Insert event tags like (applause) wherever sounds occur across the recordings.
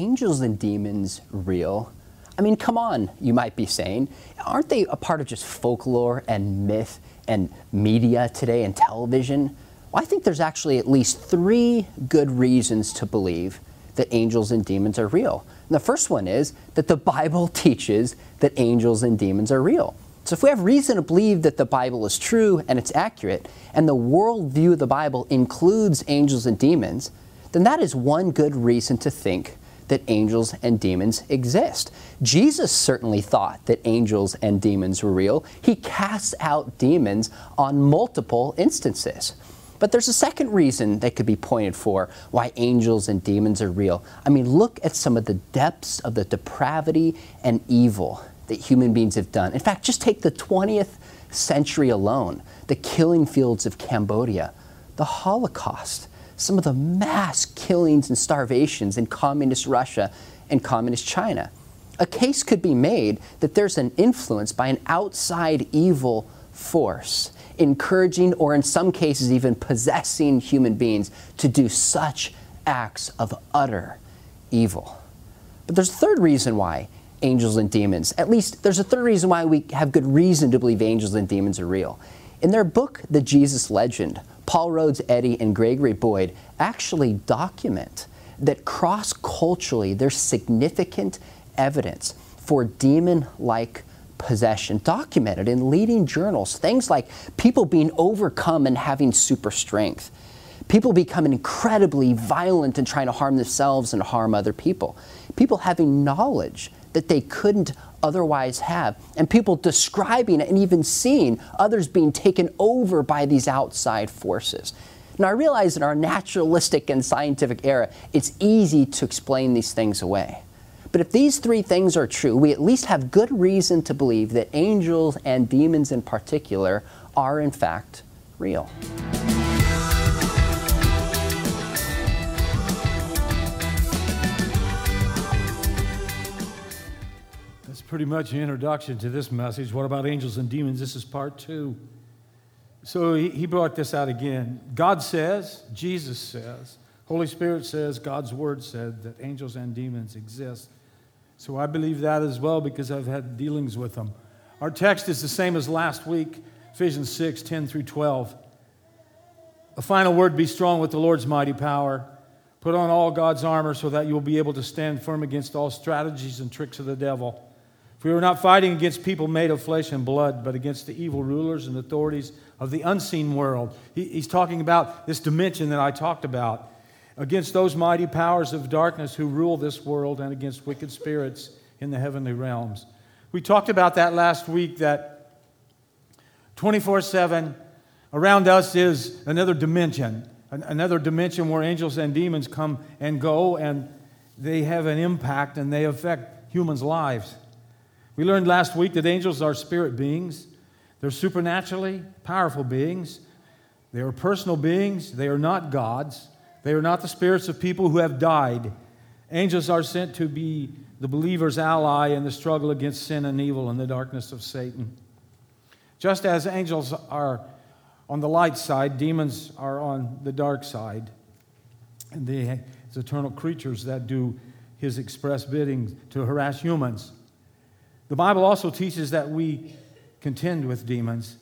angels and demons real? I mean, come on, you might be saying. Aren't they a part of just folklore and myth and media today and television? Well, I think there's actually at least three good reasons to believe that angels and demons are real. And the first one is that the Bible (laughs) teaches that angels and demons are real. So if we have reason to believe that the Bible is true and it's accurate, and the worldview of the Bible includes angels and demons, then that is one good reason to think that angels and demons exist. Jesus certainly thought that angels and demons were real. He casts out demons on multiple instances. But there's a second reason that could be pointed for why angels and demons are real. I mean, look at some of the depths of the depravity and evil that human beings have done. In fact, just take the 20th century alone the killing fields of Cambodia, the Holocaust, some of the mass killings and starvations in communist Russia and communist China. A case could be made that there's an influence by an outside evil force encouraging or in some cases even possessing human beings to do such acts of utter evil. But there's a third reason why angels and demons, at least there's a third reason why we have good reason to believe angels and demons are real. In their book, The Jesus Legend, Paul Rhodes Eddy and Gregory Boyd actually document that cross culturally there's significant evidence for demon like possession documented in leading journals. Things like people being overcome and having super strength, people becoming incredibly violent and trying to harm themselves and harm other people, people having knowledge that they couldn't otherwise have, and people describing and even seeing others being taken over by these outside forces. Now, I realize in our naturalistic and scientific era, it's easy to explain these things away. But if these three things are true, we at least have good reason to believe that angels and demons in particular are in fact real. Pretty much an introduction to this message. What about angels and demons? This is part two. So he brought this out again. God says, Jesus says, Holy Spirit says, God's word said that angels and demons exist. So I believe that as well because I've had dealings with them. Our text is the same as last week, Ephesians 6 10 through 12. A final word be strong with the Lord's mighty power. Put on all God's armor so that you will be able to stand firm against all strategies and tricks of the devil. For we were not fighting against people made of flesh and blood, but against the evil rulers and authorities of the unseen world. He, he's talking about this dimension that I talked about against those mighty powers of darkness who rule this world and against wicked spirits in the heavenly realms. We talked about that last week that 24 7 around us is another dimension, another dimension where angels and demons come and go and they have an impact and they affect humans' lives. We learned last week that angels are spirit beings. They're supernaturally powerful beings. They are personal beings. They are not gods. They are not the spirits of people who have died. Angels are sent to be the believer's ally in the struggle against sin and evil and the darkness of Satan. Just as angels are on the light side, demons are on the dark side. And they, as eternal creatures that do his express bidding to harass humans. The Bible also teaches that we contend with demons.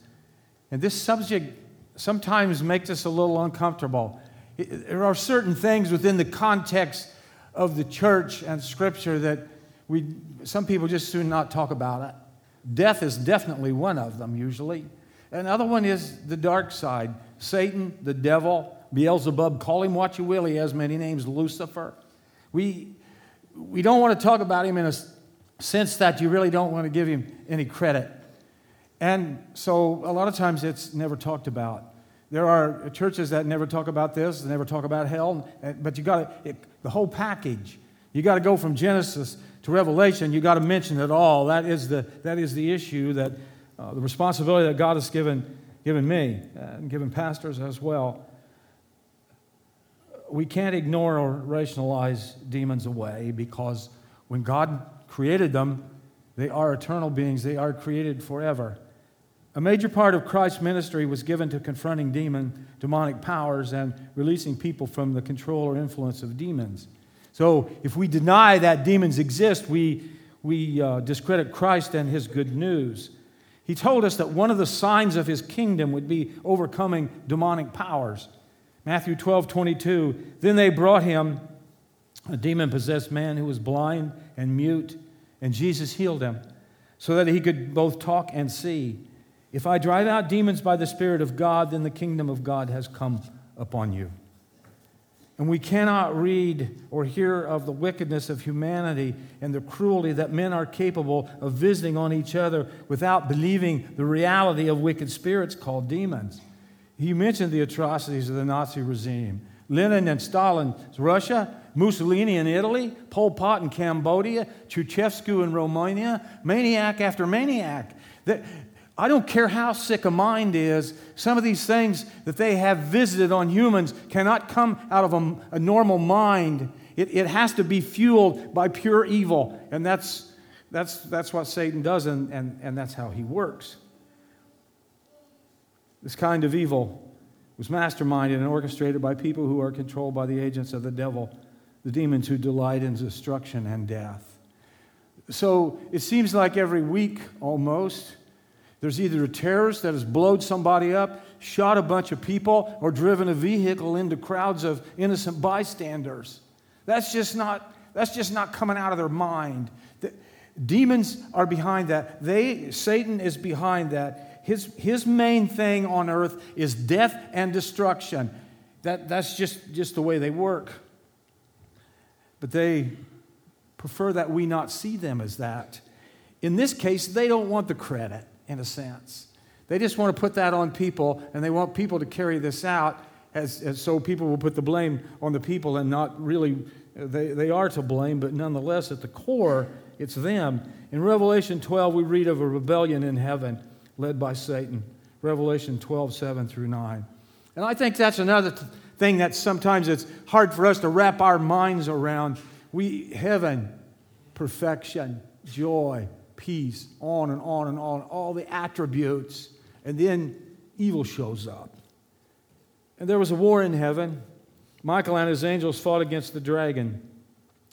And this subject sometimes makes us a little uncomfortable there are certain things within the context of the church and scripture that we, some people just soon not talk about it. Death is definitely one of them, usually. Another one is the dark side Satan, the devil, Beelzebub, call him what you will. He has many names, Lucifer. We, we don't want to talk about him in a sense that you really don't want to give him any credit. And so a lot of times it's never talked about. There are churches that never talk about this, they never talk about hell, but you got to, the whole package. You got to go from Genesis to Revelation, you got to mention it all. That is the, that is the issue, that uh, the responsibility that God has given, given me and given pastors as well. We can't ignore or rationalize demons away because when God created them, they are eternal beings, they are created forever. A major part of Christ's ministry was given to confronting demon, demonic powers and releasing people from the control or influence of demons. So if we deny that demons exist, we, we uh, discredit Christ and his good news. He told us that one of the signs of his kingdom would be overcoming demonic powers. Matthew 12, 22. Then they brought him a demon possessed man who was blind and mute, and Jesus healed him so that he could both talk and see. If I drive out demons by the Spirit of God, then the kingdom of God has come upon you. And we cannot read or hear of the wickedness of humanity and the cruelty that men are capable of visiting on each other without believing the reality of wicked spirits called demons. He mentioned the atrocities of the Nazi regime. Lenin and Stalin's Russia, Mussolini in Italy, Pol Pot in Cambodia, Ceausescu in Romania, maniac after maniac. I don't care how sick a mind is, some of these things that they have visited on humans cannot come out of a, a normal mind. It, it, has to be fueled by pure evil. And that's, that's, that's what Satan does, and, and, and that's how he works. This kind of evil was masterminded and orchestrated by people who are controlled by the agents of the devil, the demons who delight in destruction and death. So it seems like every week almost, there's either a terrorist that has blowed somebody up, shot a bunch of people, or driven a vehicle into crowds of innocent bystanders. That's just not, that's just not coming out of their mind. The, demons are behind that. They, Satan is behind that. His, his main thing on earth is death and destruction. That, that's just, just the way they work. But they prefer that we not see them as that. In this case, they don't want the credit in a sense. They just want to put that on people, and they want people to carry this out, as, as so people will put the blame on the people and not really, they, they are to blame, but nonetheless, at the core, it's them. In Revelation 12, we read of a rebellion in heaven led by Satan. Revelation 12, 7 through 9. And I think that's another th- thing that sometimes it's hard for us to wrap our minds around. We, heaven, perfection, joy, peace, on and on and on, all the attributes. And then evil shows up. And there was a war in heaven. Michael and his angels fought against the dragon,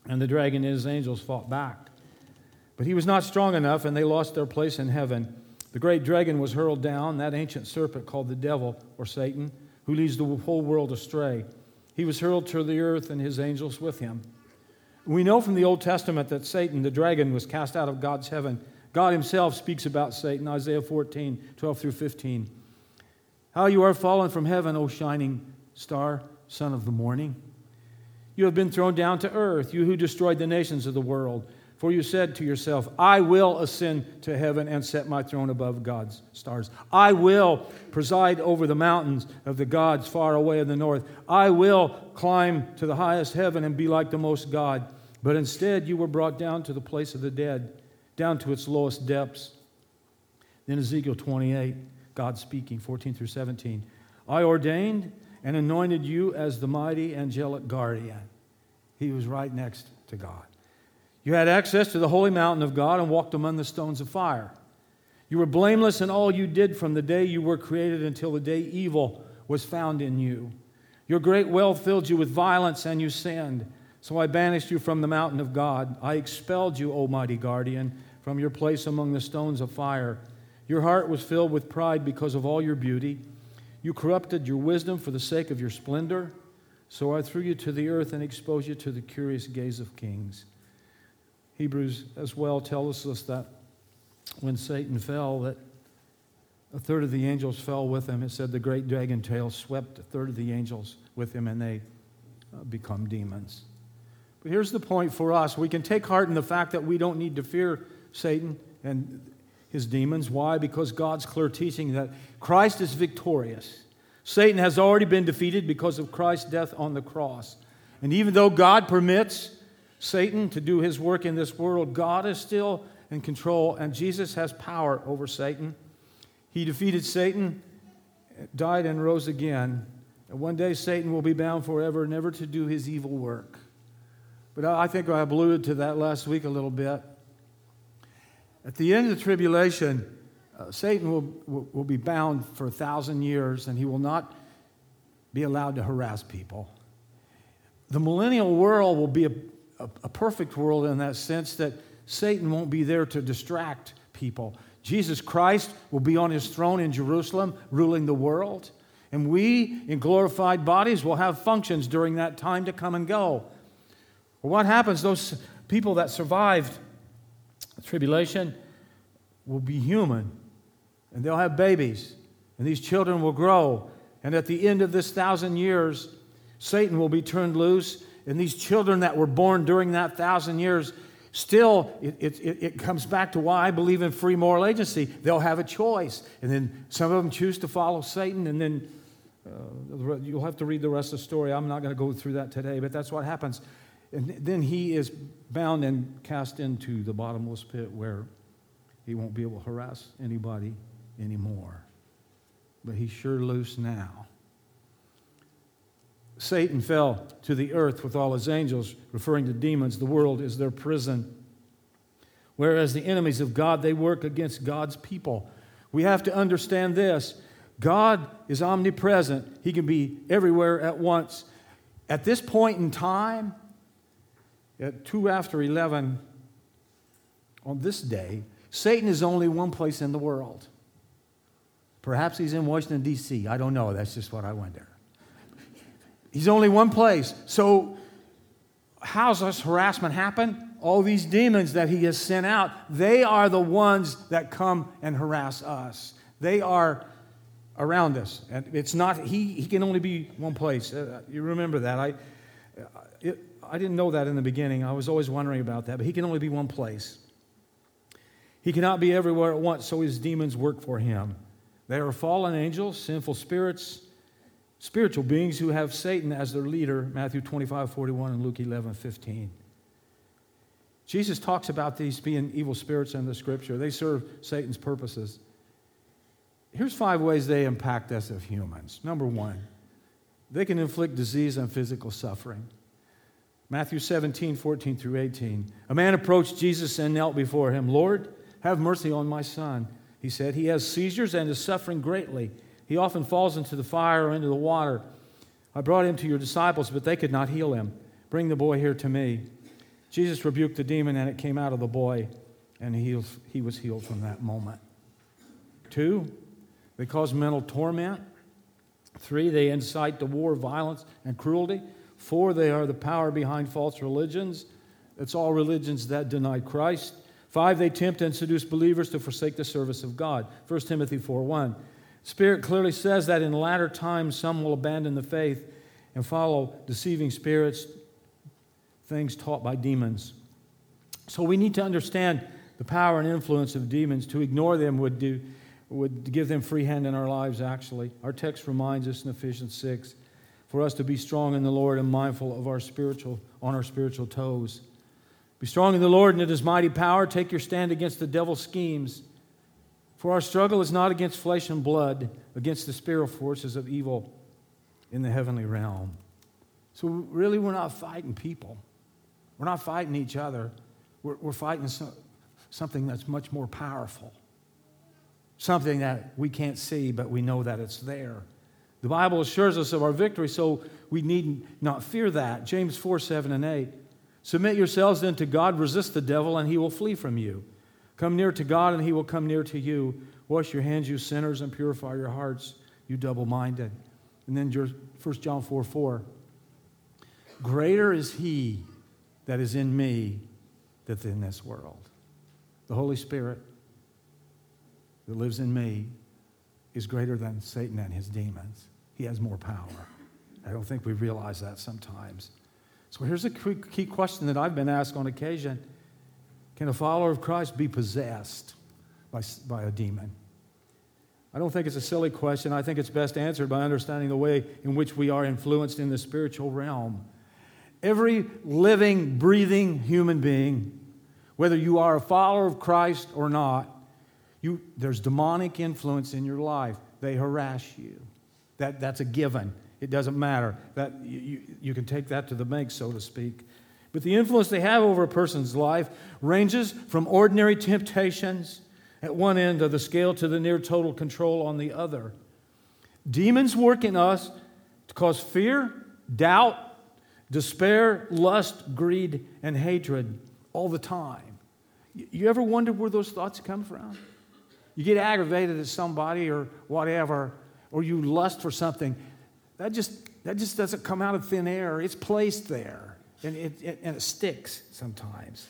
and the dragon and his angels fought back. But he was not strong enough, and they lost their place in heaven. The great dragon was hurled down, that ancient serpent called the devil or Satan, who leads the whole world astray. He was hurled to the earth, and his angels with him. We know from the Old Testament that Satan, the dragon, was cast out of God's heaven. God himself speaks about Satan, Isaiah 14, 12 through 15. How you are fallen from heaven, O shining star, son of the morning. You have been thrown down to earth, you who destroyed the nations of the world. For you said to yourself, I will ascend to heaven and set my throne above God's stars. I will preside over the mountains of the gods far away in the north. I will climb to the highest heaven and be like the most God. But instead, you were brought down to the place of the dead, down to its lowest depths. Then Ezekiel 28, God speaking, 14 through 17. I ordained and anointed you as the mighty angelic guardian. He was right next to God. You had access to the holy mountain of God and walked among the stones of fire. You were blameless in all you did from the day you were created until the day evil was found in you. Your great wealth filled you with violence and you sinned. So I banished you from the mountain of God. I expelled you, O mighty guardian, from your place among the stones of fire. Your heart was filled with pride because of all your beauty. You corrupted your wisdom for the sake of your splendor. So I threw you to the earth and exposed you to the curious gaze of kings. Hebrews as well tells us that when Satan fell, that a third of the angels fell with him. It said the great dragon tail swept a third of the angels with him, and they uh, become demons. But here's the point for us we can take heart in the fact that we don't need to fear Satan and his demons. Why? Because God's clear teaching that Christ is victorious. Satan has already been defeated because of Christ's death on the cross. And even though God permits Satan to do his work in this world, God is still in control, and Jesus has power over Satan. He defeated Satan, died, and rose again. And one day Satan will be bound forever, never to do his evil work. But I think I alluded to that last week a little bit. At the end of the tribulation, uh, Satan will, will, will be bound for a thousand years and he will not be allowed to harass people. The millennial world will be a a, a perfect world in that sense that Satan won't be there to distract people. Jesus Christ will be on his throne in Jerusalem, ruling the world. And we, in glorified bodies, will have functions during that time to come and go. Well, what happens? Those people that survived tribulation will be human, and they'll have babies, and these children will grow. And at the end of this thousand years, Satan will be turned loose, and these children that were born during that thousand years, still, it, it, it, comes back to why I believe in free moral agency. They'll have a choice. And then some of them choose to follow Satan, and then uh, you'll have to read the rest of the story. I'm not going to go through that today, but that's what happens. And then he is bound and cast into the bottomless pit where he won't be able to harass anybody anymore. But he's sure loose now. Satan fell to the earth with all his angels, referring to demons. The world is their prison. Whereas the enemies of God, they work against God's people. We have to understand this God is omnipresent, He can be everywhere at once. At this point in time, at 2 after 11, on this day, Satan is only one place in the world. Perhaps he's in Washington, D.C. I don't know. That's just what I wonder. He's only one place. So, how's this harassment happen? All these demons that he has sent out, they are the ones that come and harass us. They are around us. And it's not, he, he can only be one place. Uh, you remember that. I, it, I didn't know that in the beginning. I was always wondering about that, but he can only be one place. He cannot be everywhere at once, so his demons work for him. They are fallen angels, sinful spirits, spiritual beings who have Satan as their leader, Matthew 25, 41, and Luke 11, 15. Jesus talks about these being evil spirits in the scripture. They serve Satan's purposes. Here's five ways they impact us as humans. Number one, they can inflict disease and physical suffering. Matthew 17, 14 through 18. A man approached Jesus and knelt before him. Lord, have mercy on my son. He said, He has seizures and is suffering greatly. He often falls into the fire or into the water. I brought him to your disciples, but they could not heal him. Bring the boy here to me. Jesus rebuked the demon, and it came out of the boy, and he, was healed from that moment. Two, they cause mental torment. Three, they incite to war, violence, and cruelty. Four, they are the power behind false religions. It's all religions that deny Christ. Five, they tempt and seduce believers to forsake the service of God. 1 Timothy 4 1. Spirit clearly says that in latter times some will abandon the faith and follow deceiving spirits, things taught by demons. So we need to understand the power and influence of demons. To ignore them would, do, would give them free hand in our lives, actually. Our text reminds us in Ephesians 6 for us to be strong in the Lord and mindful of our spiritual, on our spiritual toes. Be strong in the Lord and in his mighty power. Take your stand against the devil's schemes. For our struggle is not against flesh and blood, against the spiritual forces of evil in the heavenly realm. So, really, we're not fighting people. We're not fighting each other. We're, we're fighting so, something that's much more powerful, something that we can't see, but we know that it's there. The Bible assures us of our victory, so we need not fear that. James 4 7 and 8. Submit yourselves then to God, resist the devil, and he will flee from you. Come near to God, and he will come near to you. Wash your hands, you sinners, and purify your hearts, you double minded. And then 1 John 4 4. Greater is he that is in me than in this world. The Holy Spirit that lives in me is greater than Satan and his demons. He has more power. I don't think we realize that sometimes. So here's a key question that I've been asked on occasion Can a follower of Christ be possessed by, by a demon? I don't think it's a silly question. I think it's best answered by understanding the way in which we are influenced in the spiritual realm. Every living, breathing human being, whether you are a follower of Christ or not, you, there's demonic influence in your life. They harass you. That, that's a given. It doesn't matter. That, you, you can take that to the bank, so to speak. But the influence they have over a person's life ranges from ordinary temptations at one end of the scale to the near total control on the other. Demons work in us to cause fear, doubt, despair, lust, greed, and hatred all the time. You ever wonder where those thoughts come from? You get aggravated at somebody or whatever, or you lust for something. That just, that just doesn't come out of thin air. It's placed there, and it, it, and it sticks sometimes.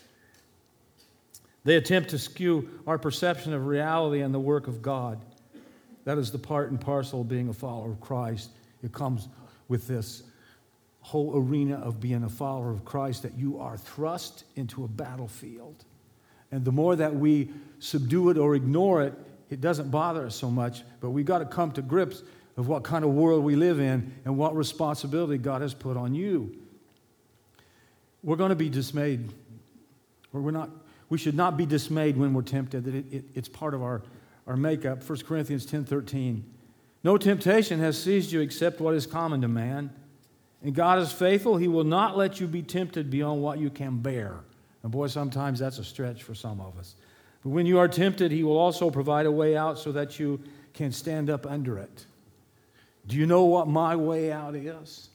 They attempt to skew our perception of reality and the work of God. That is the part and parcel of being a follower of Christ. It comes with this whole arena of being a follower of Christ that you are thrust into a battlefield. And the more that we subdue it or ignore it, it doesn't bother us so much. But we've got to come to grips of what kind of world we live in and what responsibility God has put on you. We're going to be dismayed, or we're not we should not be dismayed when we're tempted, that it, it, it's part of our, our makeup. 1 Corinthians 10 13. No temptation has seized you except what is common to man. And God is faithful. He will not let you be tempted beyond what you can bear. And boy, sometimes that's a stretch for some of us. But when you are tempted, He will also provide a way out so that you can stand up under it. Do you know what my way out is?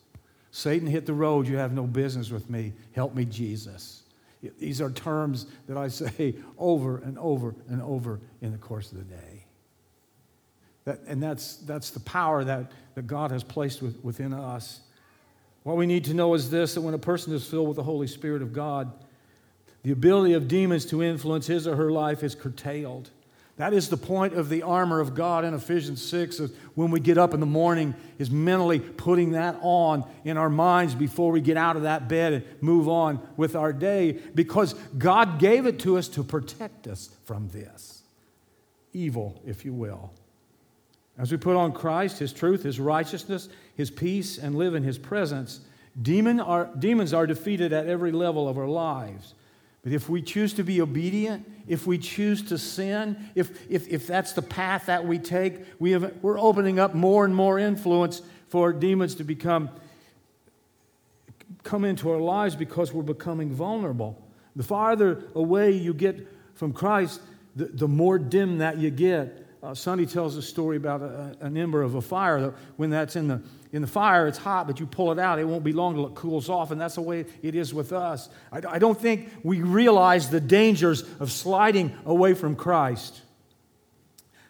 Satan hit the road. You have no business with me. Help me, Jesus. These are terms that I say (laughs) over and over and over in the course of the day. That, and that's, that's the power that, that God has placed with, within us. What we need to know is this that when a person is filled with the Holy Spirit of God, the ability of demons to influence his or her life is curtailed. That is the point of the armor of God in Ephesians 6 is when we get up in the morning is mentally putting that on in our minds before we get out of that bed and move on with our day because God gave it to us to protect us from this evil, if you will. As we put on Christ, His truth, His righteousness, His peace, and live in His presence, demon are, demons are defeated at every level of our lives. But if we choose to be obedient, if we choose to sin, if, if, if that's the path that we take, we have, we're opening up more and more influence for demons to become come into our lives because we're becoming vulnerable. The farther away you get from Christ, the, the more dim that you get. Uh, Sonny tells a story about a, an ember of a fire. That when that's in the, in the fire, it's hot, but you pull it out, it won't be long till it cools off, and that's the way it is with us. I, I don't think we realize the dangers of sliding away from Christ.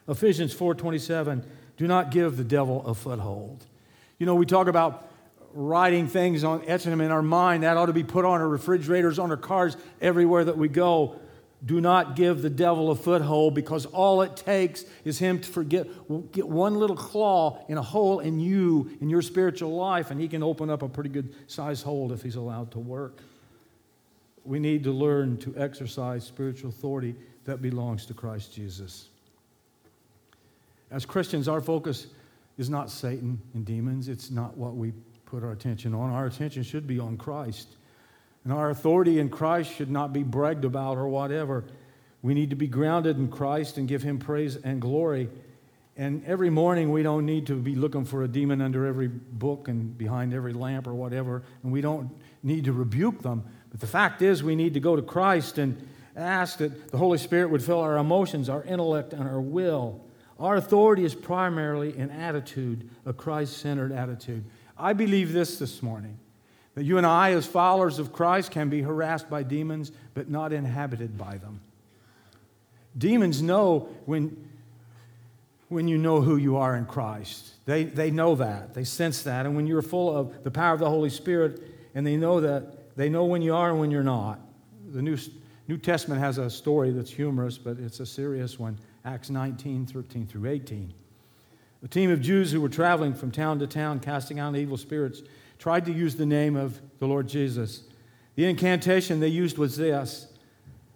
Ephesians 4:27, do not give the devil a foothold. You know, we talk about writing things on etching them in our mind. That ought to be put on our refrigerators, on our cars, everywhere that we go. Do not give the devil a foothold because all it takes is him to forget, get one little claw in a hole in you, in your spiritual life, and he can open up a pretty good size hole if he's allowed to work. We need to learn to exercise spiritual authority that belongs to Christ Jesus. As Christians, our focus is not Satan and demons, it's not what we put our attention on. Our attention should be on Christ. And our authority in Christ should not be bragged about or whatever. We need to be grounded in Christ and give Him praise and glory. And every morning, we don't need to be looking for a demon under every book and behind every lamp or whatever. And we don't need to rebuke them. But the fact is, we need to go to Christ and ask that the Holy Spirit would fill our emotions, our intellect, and our will. Our authority is primarily an attitude, a Christ centered attitude. I believe this this morning that you and I, as followers of Christ, can be harassed by demons, but not inhabited by them. Demons know when, when you know who you are in Christ. They, they know that. They sense that. And when you're full of the power of the Holy Spirit, and they know that, they know when you are and when you're not. The New, New Testament has a story that's humorous, but it's a serious one Acts 19, 13 through 18. A team of Jews who were traveling from town to town, casting out evil spirits, tried to use the name of the Lord Jesus. The incantation they used was this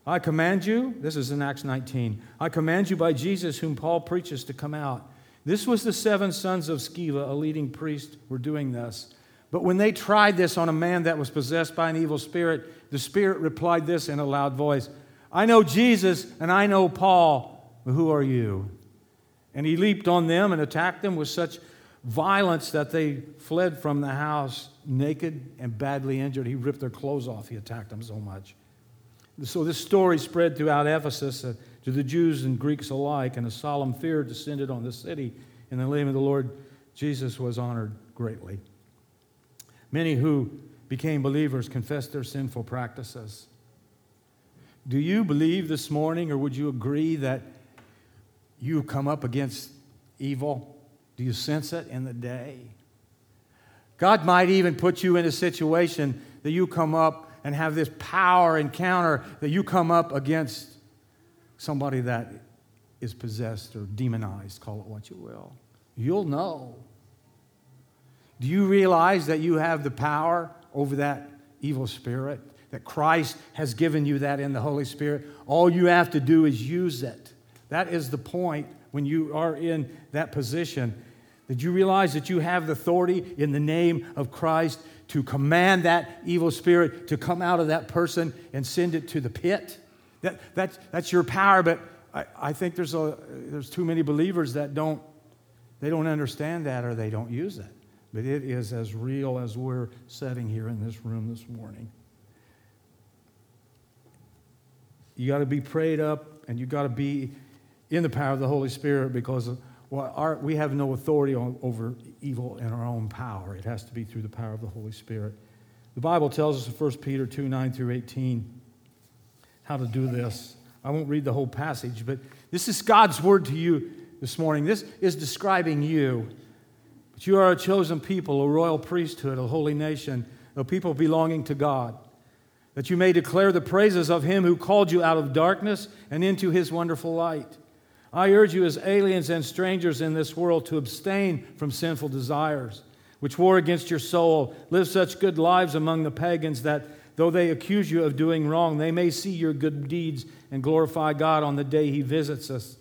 I command you, this is in Acts 19, I command you by Jesus, whom Paul preaches, to come out. This was the seven sons of Sceva, a leading priest, were doing this. But when they tried this on a man that was possessed by an evil spirit, the spirit replied this in a loud voice I know Jesus and I know Paul, but who are you? And he leaped on them and attacked them with such violence that they fled from the house naked and badly injured. He ripped their clothes off. He attacked them so much. So this story spread throughout Ephesus uh, to the Jews and Greeks alike, and a solemn fear descended on the city. In the name of the Lord Jesus was honored greatly. Many who became believers confessed their sinful practices. Do you believe this morning, or would you agree that you come up against evil? Do you sense it in the day? God might even put you in a situation that you come up and have this power encounter that you come up against somebody that is possessed or demonized, call it what you will. You'll know. Do you realize that you have the power over that evil spirit? That Christ has given you that in the Holy Spirit? All you have to do is use it. That is the point when you are in that position. Did you realize that you have the authority in the name of Christ to command that evil spirit to come out of that person and send it to the pit? That, that's, that's your power, but I, I think there's, a, there's too many believers that don't, they don't understand that or they don't use it. But it is as real as we're sitting here in this room this morning. You got to be prayed up and you got to be in the power of the Holy Spirit because our, we have no authority over evil in our own power. It has to be through the power of the Holy Spirit. The Bible tells us in 1 Peter 2 9 through 18 how to do this. I won't read the whole passage, but this is God's word to you this morning. This is describing you. But you are a chosen people, a royal priesthood, a holy nation, a people belonging to God, that you may declare the praises of him who called you out of darkness and into his wonderful light. I urge you, as aliens and strangers in this world, to abstain from sinful desires, which war against your soul. Live such good lives among the pagans that, though they accuse you of doing wrong, they may see your good deeds and glorify God on the day He visits us.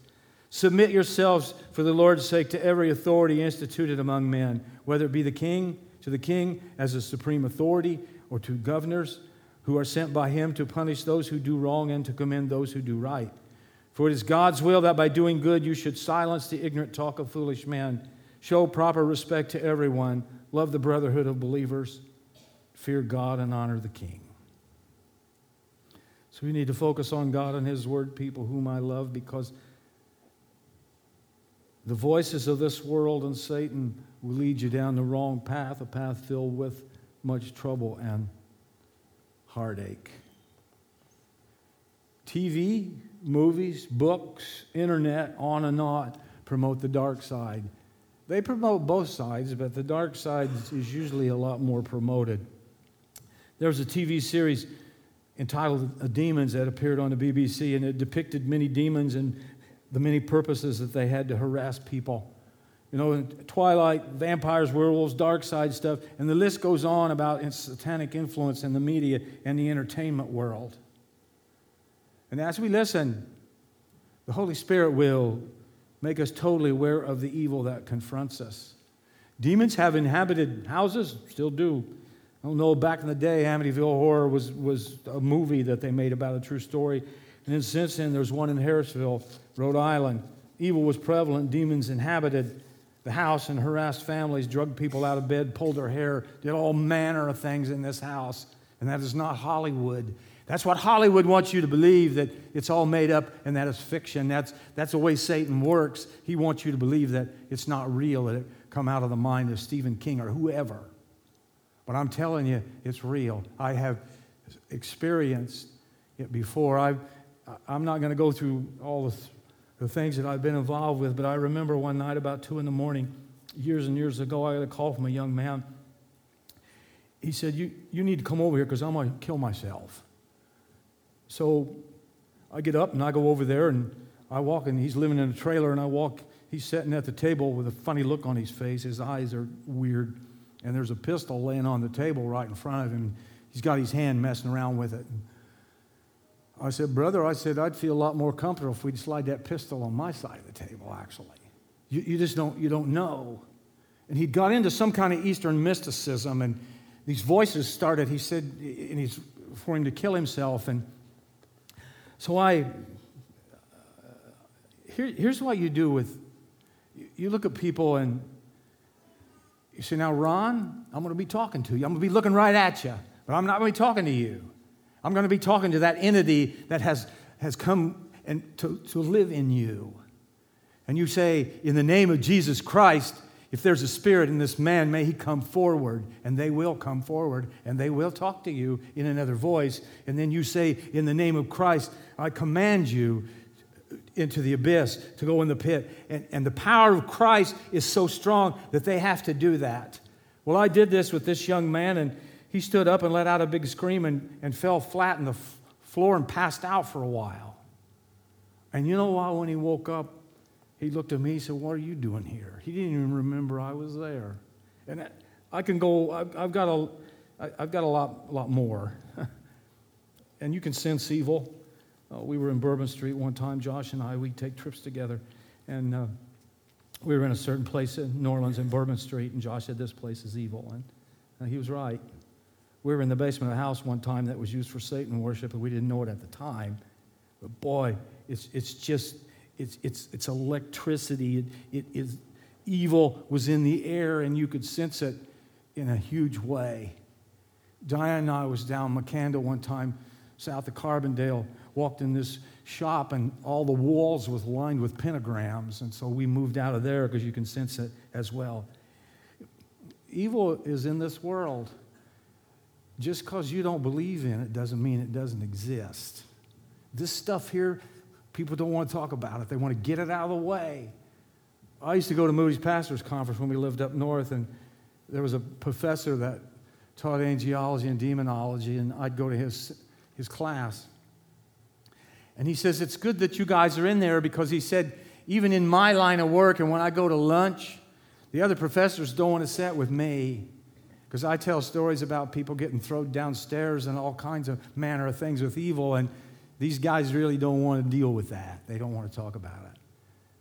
Submit yourselves for the Lord's sake to every authority instituted among men, whether it be the king, to the king as a supreme authority, or to governors who are sent by him to punish those who do wrong and to commend those who do right. For it is God's will that by doing good you should silence the ignorant talk of foolish men, show proper respect to everyone, love the brotherhood of believers, fear God, and honor the king. So we need to focus on God and His word, people whom I love, because the voices of this world and Satan will lead you down the wrong path, a path filled with much trouble and heartache. TV movies, books, internet, on and on promote the dark side. They promote both sides, but the dark side is usually a lot more promoted. There was a TV series entitled Demons that appeared on the BBC, and it depicted many demons and the many purposes that they had to harass people. You know, Twilight, vampires, werewolves, dark side stuff, and the list goes on about satanic influence in the media and the entertainment world. And as we listen, the Holy Spirit will make us totally aware of the evil that confronts us. Demons have inhabited houses, still do. I don't know, back in the day, Amityville Horror was, was a movie that they made about a true story. And then since then, there's one in Harrisville, Rhode Island. Evil was prevalent, demons inhabited the house and harassed families, drugged people out of bed, pulled their hair, did all manner of things in this house. And that is not Hollywood. That's what Hollywood wants you to believe that it's all made up and that it's fiction. That's, that's the way Satan works. He wants you to believe that it's not real, that it come out of the mind of Stephen King or whoever. But I'm telling you, it's real. I have experienced it before. i I'm not going to go through all the, the things that I've been involved with, but I remember one night about 2 in the morning, years and years ago, I got a call from a young man. He said, You, you need to come over here because I'm going to kill myself. So I get up and I go over there and I walk, and he's living in a trailer, and I walk. He's sitting at the table with a funny look on his face. His eyes are weird, and there's a pistol laying on the table right in front of him. He's got his hand messing around with it. I said, Brother, I said, I'd feel a lot more comfortable if we'd slide that pistol on my side of the table, actually. You, you just don't, you don't know. And he'd got into some kind of Eastern mysticism, and these voices started, he said, and he's for him to kill himself. And so I, uh, here, here's what you do with, you look at people and you say, now, Ron, I'm going to be talking to you. I'm going to be looking right at you, but I'm not going to be talking to you. I'm going to be talking to that entity that has, has come and to, to live in you. And you say, in the name of Jesus Christ, if there's a spirit in this man, may he come forward. And they will come forward and they will talk to you in another voice. And then you say, In the name of Christ, I command you into the abyss to go in the pit. And, and the power of Christ is so strong that they have to do that. Well, I did this with this young man, and he stood up and let out a big scream and, and fell flat on the f- floor and passed out for a while. And you know why, When he woke up, he looked at me, he said, What are you doing here? He didn't even remember I was there. And I can go, I've got a, I've got a lot, lot more. (laughs) and you can sense evil. Uh, we were in Bourbon Street one time, Josh and I, we take trips together. And uh, we were in a certain place in New Orleans in Bourbon Street, and Josh said, This place is evil. And uh, he was right. We were in the basement of a house one time that was used for Satan worship, and we didn't know it at the time. But boy, it's, it's just, it's, it's, it's electricity. It, it is, evil was in the air, and you could sense it in a huge way. Diane and I was down Makanda one time, south of Carbondale, walked in this shop, and all the walls was lined with pentagrams, and so we moved out of there because you can sense it as well. Evil is in this world. Just because you don't believe in it doesn't mean it doesn't exist. This stuff here, people don't want to talk about it. They want to get it out of the way. I used to go to Moody's Pastors Conference when we lived up north, and there was a professor that taught angelology and demonology, and I'd go to his, his class. And he says, It's good that you guys are in there because he said, even in my line of work, and when I go to lunch, the other professors don't want to sit with me because I tell stories about people getting thrown downstairs and all kinds of manner of things with evil, and these guys really don't want to deal with that. They don't want to talk about it.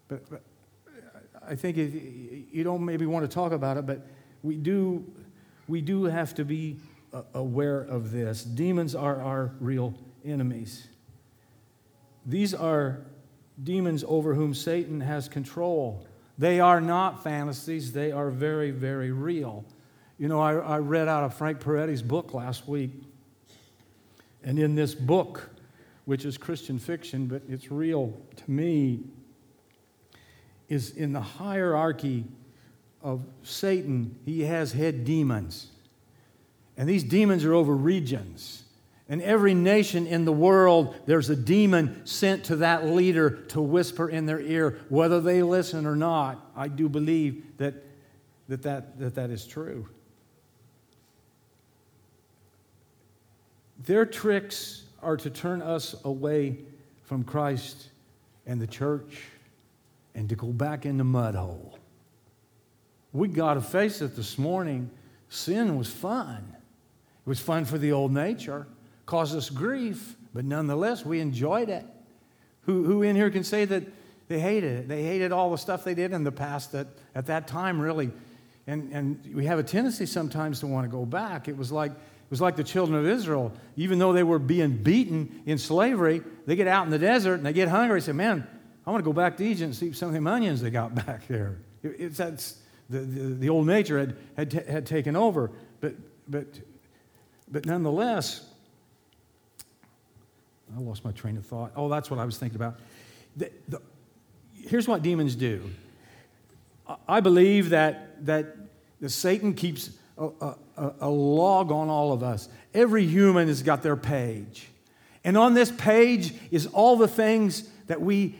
But, but I think you don't maybe want to talk about it, but we do, we do have to be aware of this. Demons are our real enemies. These are demons over whom Satan has control. They are not fantasies, they are very, very real. You know, I, I read out of Frank Peretti's book last week. And in this book, which is Christian fiction, but it's real to me, is in the hierarchy of Satan, he has head demons. And these demons are over regions. And every nation in the world, there's a demon sent to that leader to whisper in their ear, whether they listen or not. I do believe that that, that, that, that is true. Their tricks are to turn us away from Christ and the church and to go back in the mud hole. We got to face it this morning. Sin was fun. It was fun for the old nature, caused us grief, but nonetheless, we enjoyed it. Who, who in here can say that they hated it? They hated all the stuff they did in the past that at that time really. And, and we have a tendency sometimes to want to go back. It was like was like the children of Israel. Even though they were being beaten in slavery, they get out in the desert and they get hungry. They say, Man, I want to go back to Egypt and see some of them onions they got (laughs) back there. It, it's that's, the, the, the, old nature had, had, t- had taken over. But, but, but nonetheless, I lost my train of thought. Oh, that's what I was thinking about. The, the, here's what demons do I believe that, that the Satan keeps a, a, a log on all of us. Every human has got their page. And on this page is all the things that we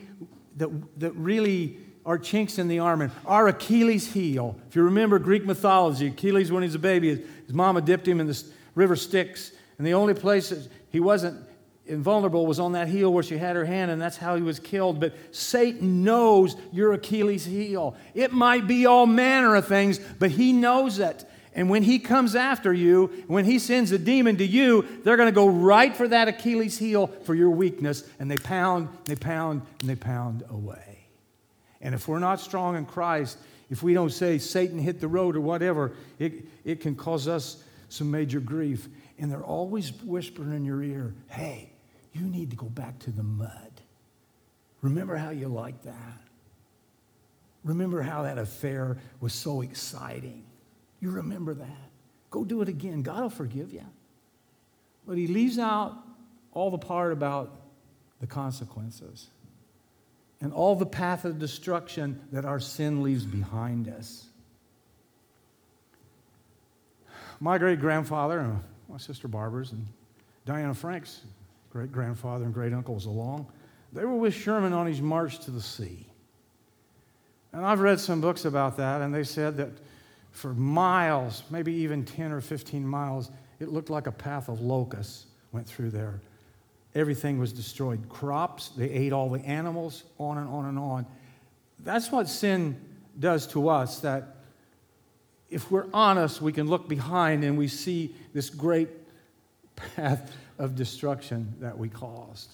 that, that really are chinks in the armor. Our Achilles heel. If you remember Greek mythology, Achilles, when he's a baby, his, his mama dipped him in the river Styx. And the only place that he wasn't invulnerable was on that heel where she had her hand, and that's how he was killed. But Satan knows your Achilles heel. It might be all manner of things, but he knows it. And when he comes after you, when he sends a demon to you, they're going to go right for that Achilles heel for your weakness, and they pound, they pound, and they pound away. And if we're not strong in Christ, if we don't say Satan hit the road or whatever, it, it can cause us some major grief. And they're always whispering in your ear, hey, you need to go back to the mud. Remember how you liked that? Remember how that affair was so exciting? You remember that. Go do it again. God will forgive you. But he leaves out all the part about the consequences and all the path of destruction that our sin leaves behind us. my great grandfather, and my sister Barbara's, and Diana Frank's great grandfather and great uncle was along. They were with Sherman on his march to the sea. And I've read some books about that, and they said that for miles, maybe even 10 or 15 miles, it looked like a path of locusts went through there. Everything was destroyed. Crops, they ate all the animals, on and on and on. That's what sin does to us, that if we're honest, we can look behind and we see this great path of destruction that we caused.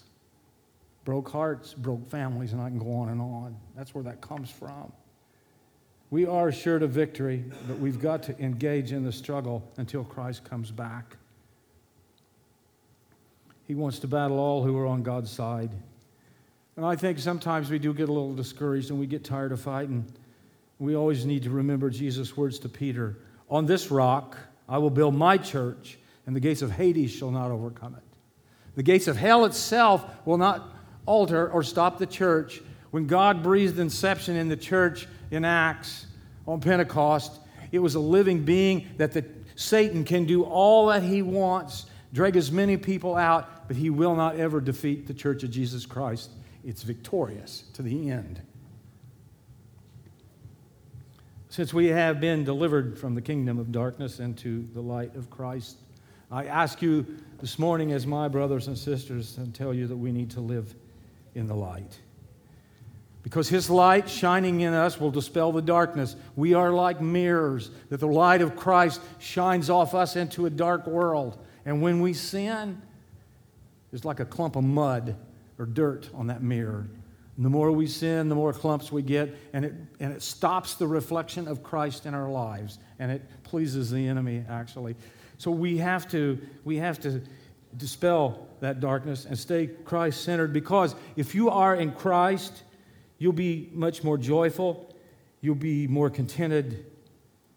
Broke hearts, broke families, and I can go on and on. That's where that comes from. We are assured of victory, but we've got to engage in the struggle until Christ comes back. He wants to battle all who are on God's side. And I think sometimes we do get a little discouraged and we get tired of fighting. We always need to remember Jesus' words to Peter On this rock I will build my church, and the gates of Hades shall not overcome it. The gates of hell itself will not alter or stop the church. When God breathed inception in the church in Acts on Pentecost, it was a living being that the, Satan can do all that he wants, drag as many people out, but he will not ever defeat the church of Jesus Christ. It's victorious to the end. Since we have been delivered from the kingdom of darkness into the light of Christ, I ask you this morning, as my brothers and sisters, and tell you that we need to live in the light. Because his light shining in us will dispel the darkness. We are like mirrors, that the light of Christ shines off us into a dark world. And when we sin, it's like a clump of mud or dirt on that mirror. And the more we sin, the more clumps we get, and it, and it stops the reflection of Christ in our lives, and it pleases the enemy, actually. So we have to, we have to dispel that darkness and stay Christ centered because if you are in Christ, you'll be much more joyful, you'll be more contented,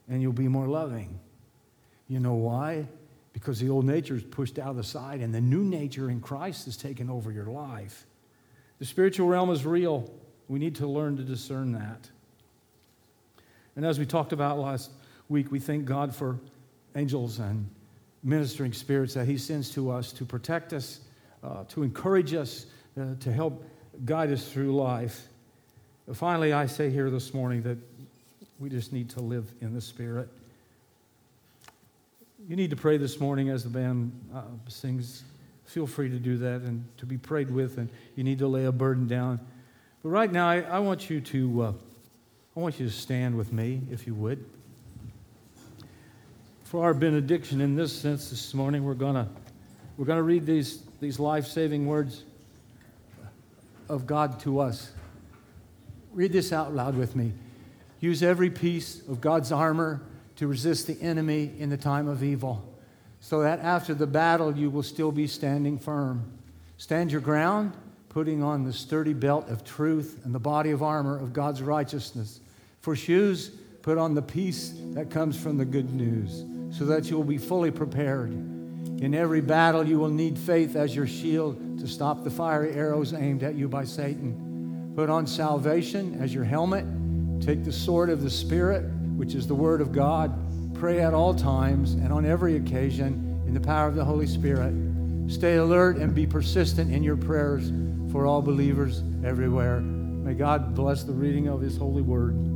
and you'll be more loving. You know why? Because the old nature is pushed out of the side, and the new nature in Christ is taken over your life. The spiritual realm is real. We need to learn to discern that. And as we talked about last week, we thank God for angels and ministering spirits that He sends to us to protect us, uh, to encourage us, uh, to help guide us through life. Finally, I say here this morning that we just need to live in the Spirit. You need to pray this morning as the band uh, sings feel free to do that and to be prayed with, and you need to lay a burden down. But right now, I, I want you to, uh, I want you to stand with me, if you would. For our benediction, in this sense, this morning, we're gonna, we're gonna read these, these life-saving words of God to us. Read this out loud with me. Use every piece of God's armor to resist the enemy in the time of evil so that after the battle you will still be standing firm. Stand your ground, putting on the sturdy belt of truth and the body of armor of God's righteousness. For shoes, put on the peace that comes from the good news, so that you will be fully prepared. In every battle, you will need faith as your shield to stop the fiery arrows aimed at you by Satan. Put on salvation as your helmet. Take the sword of the Spirit, which is the Word of God pray at all times and on every occasion in the power of the Holy Spirit. Stay alert and be persistent in your prayers for all believers everywhere. May God bless the reading of His holy word.